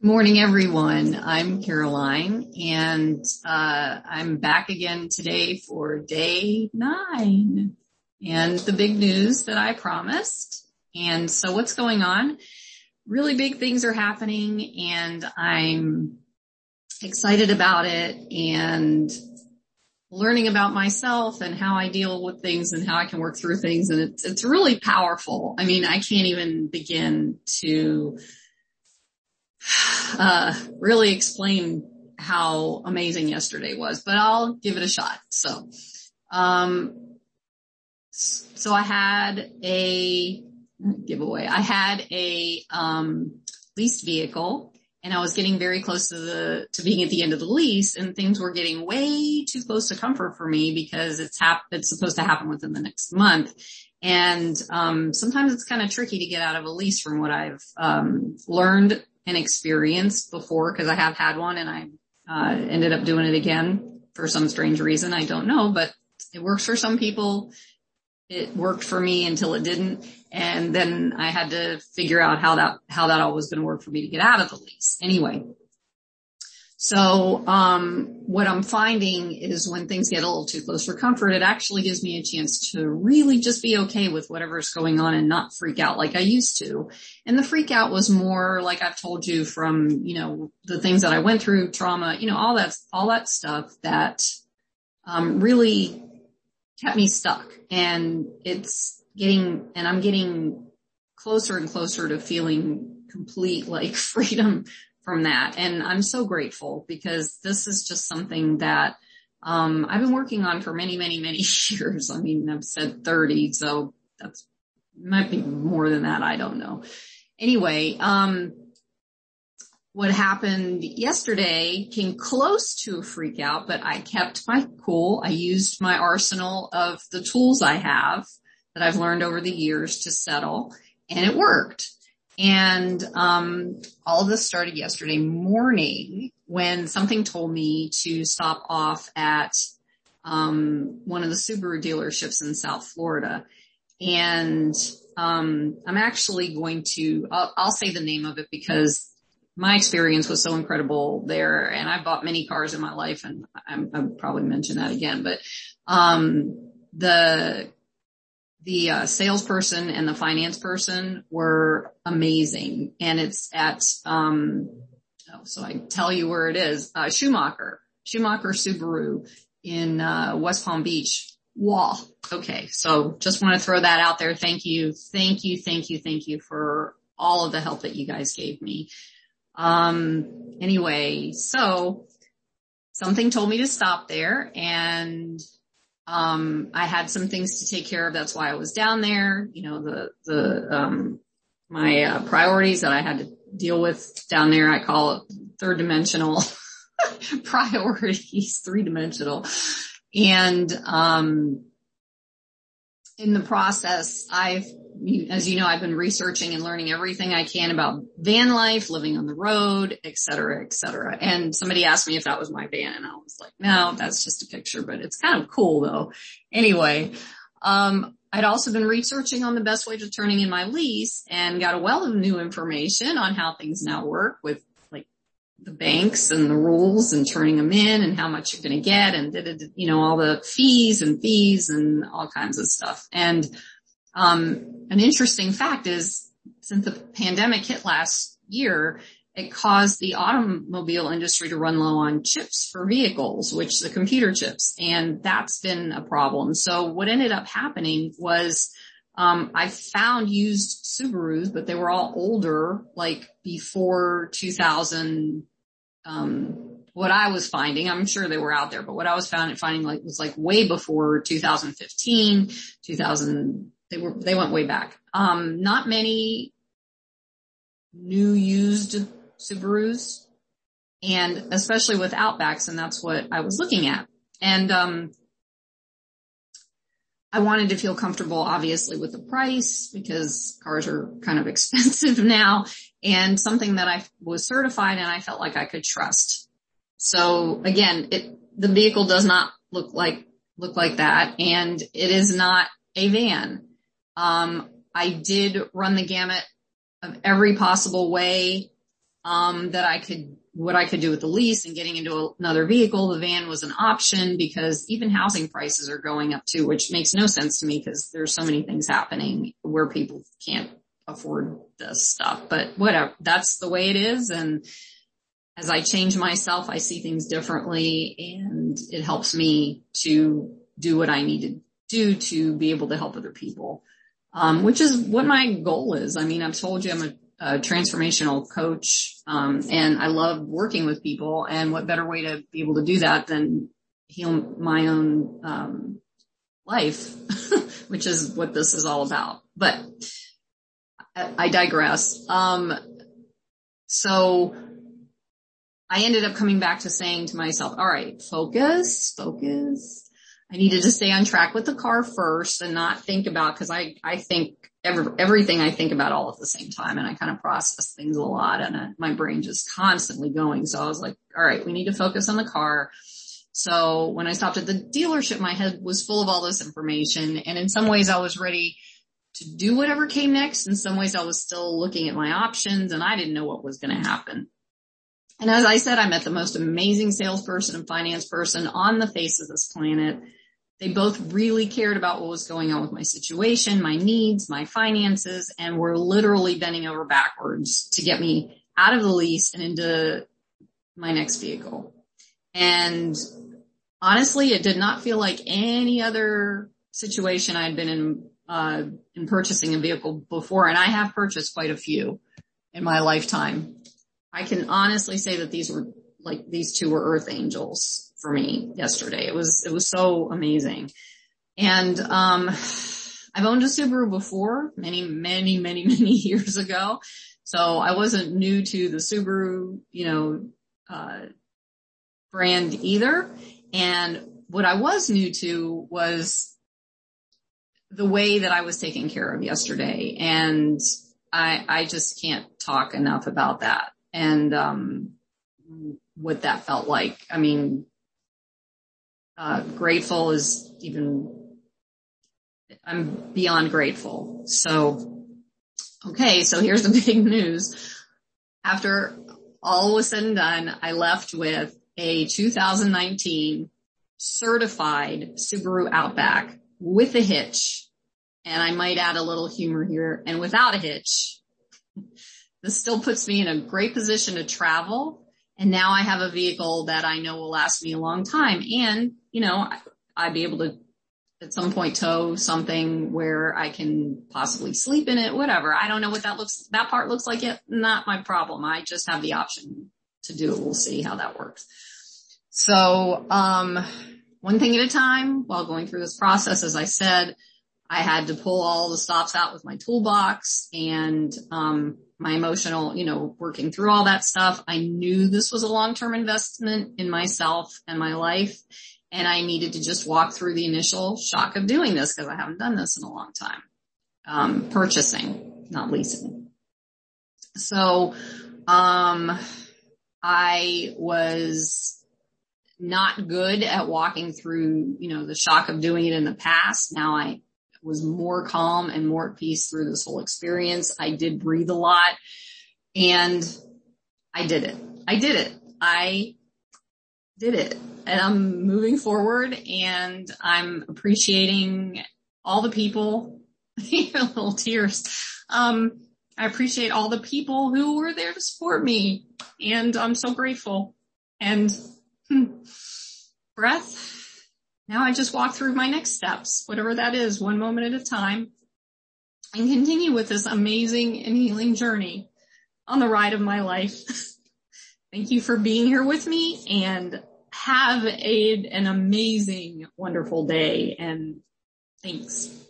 Morning, everyone. I'm Caroline, and uh, I'm back again today for day nine and the big news that I promised. And so what's going on? Really big things are happening and I'm excited about it and learning about myself and how I deal with things and how I can work through things. And it's, it's really powerful. I mean, I can't even begin to uh, really explain how amazing yesterday was, but I'll give it a shot. So, um, so I had a giveaway. I had a, um, leased vehicle and I was getting very close to the, to being at the end of the lease and things were getting way too close to comfort for me because it's hap, it's supposed to happen within the next month. And, um, sometimes it's kind of tricky to get out of a lease from what I've, um, learned and experienced before because I have had one and I uh, ended up doing it again for some strange reason. I don't know, but it works for some people. It worked for me until it didn't. And then I had to figure out how that, how that all was going to work for me to get out of the lease. Anyway, so, um, what I'm finding is when things get a little too close for comfort, it actually gives me a chance to really just be okay with whatever's going on and not freak out like I used to. And the freak out was more like I've told you from, you know, the things that I went through, trauma, you know, all that, all that stuff that, um, really kept me stuck and it's getting, and I'm getting closer and closer to feeling complete like freedom from that. And I'm so grateful because this is just something that um, I've been working on for many, many, many years. I mean, I've said 30, so that's might be more than that. I don't know. Anyway, um, what happened yesterday came close to a freak out, but I kept my cool. I used my arsenal of the tools I have that I've learned over the years to settle and it worked. And um, all of this started yesterday morning when something told me to stop off at um, one of the Subaru dealerships in South Florida. And um, I'm actually going to, I'll, I'll say the name of it because my experience was so incredible there and I bought many cars in my life and I'm, I'll probably mention that again, but, um, the the uh, salesperson and the finance person were amazing. And it's at, um, oh, so I tell you where it is, uh, Schumacher, Schumacher Subaru in, uh, West Palm Beach. Wow. Okay. So just want to throw that out there. Thank you. Thank you. Thank you. Thank you for all of the help that you guys gave me. Um, anyway, so something told me to stop there and um, I had some things to take care of. That's why I was down there. You know, the, the, um, my uh, priorities that I had to deal with down there, I call it third dimensional priorities, three dimensional. And, um, in the process, I've as you know, I've been researching and learning everything I can about van life, living on the road, et cetera, et cetera. And somebody asked me if that was my van and I was like, no, that's just a picture, but it's kind of cool though. Anyway, um, I'd also been researching on the best way to turning in my lease and got a wealth of new information on how things now work with like the banks and the rules and turning them in and how much you're going to get and you know, all the fees and fees and all kinds of stuff. And um, an interesting fact is since the pandemic hit last year, it caused the automobile industry to run low on chips for vehicles, which the computer chips, and that's been a problem. So what ended up happening was um, I found used Subarus, but they were all older, like before 2000. Um, what I was finding, I'm sure they were out there, but what I was finding like was like way before 2015, 2000 they were, they went way back. Um, not many new used Subarus and especially with Outbacks and that's what I was looking at. And, um, I wanted to feel comfortable obviously with the price because cars are kind of expensive now and something that I was certified and I felt like I could trust. So again, it, the vehicle does not look like, look like that and it is not a van. Um, I did run the gamut of every possible way. um, that I could, what I could do with the lease and getting into another vehicle. The van was an option because even housing prices are going up too, which makes no sense to me because there's so many things happening where people can't afford this stuff, but whatever, that's the way it is. And as I change myself, I see things differently and it helps me to do what I need to do to be able to help other people. Um, which is what my goal is. I mean, I've told you I'm a, a transformational coach, um, and I love working with people and what better way to be able to do that than heal my own, um, life, which is what this is all about. But I, I digress. Um, so I ended up coming back to saying to myself, all right, focus, focus. I needed to stay on track with the car first and not think about, cause I, I think every, everything I think about all at the same time and I kind of process things a lot and uh, my brain just constantly going. So I was like, all right, we need to focus on the car. So when I stopped at the dealership, my head was full of all this information and in some ways I was ready to do whatever came next. In some ways I was still looking at my options and I didn't know what was going to happen. And as I said, I met the most amazing salesperson and finance person on the face of this planet. They both really cared about what was going on with my situation, my needs, my finances, and were literally bending over backwards to get me out of the lease and into my next vehicle. And honestly, it did not feel like any other situation I'd been in, uh, in purchasing a vehicle before. And I have purchased quite a few in my lifetime. I can honestly say that these were like these two were earth angels for me yesterday. It was it was so amazing. And um I've owned a Subaru before, many, many, many, many years ago. So I wasn't new to the Subaru, you know, uh, brand either. And what I was new to was the way that I was taken care of yesterday. And I, I just can't talk enough about that and um, what that felt like. I mean, uh, grateful is even, I'm beyond grateful. So, okay, so here's the big news. After all was said and done, I left with a 2019 certified Subaru Outback with a hitch. And I might add a little humor here and without a hitch this still puts me in a great position to travel. And now I have a vehicle that I know will last me a long time. And, you know, I'd be able to at some point tow something where I can possibly sleep in it, whatever. I don't know what that looks, that part looks like yet. Not my problem. I just have the option to do it. We'll see how that works. So, um, one thing at a time while going through this process, as I said, I had to pull all the stops out with my toolbox and, um, my emotional, you know, working through all that stuff. I knew this was a long-term investment in myself and my life. And I needed to just walk through the initial shock of doing this because I haven't done this in a long time. Um, purchasing, not leasing. So, um, I was not good at walking through, you know, the shock of doing it in the past. Now I was more calm and more at peace through this whole experience. I did breathe a lot and I did it. I did it. I did it and I'm moving forward and I'm appreciating all the people, little tears. Um, I appreciate all the people who were there to support me and I'm so grateful and hmm, breath now I just walk through my next steps, whatever that is, one moment at a time, and continue with this amazing and healing journey on the ride of my life. Thank you for being here with me and have a, an amazing, wonderful day and thanks.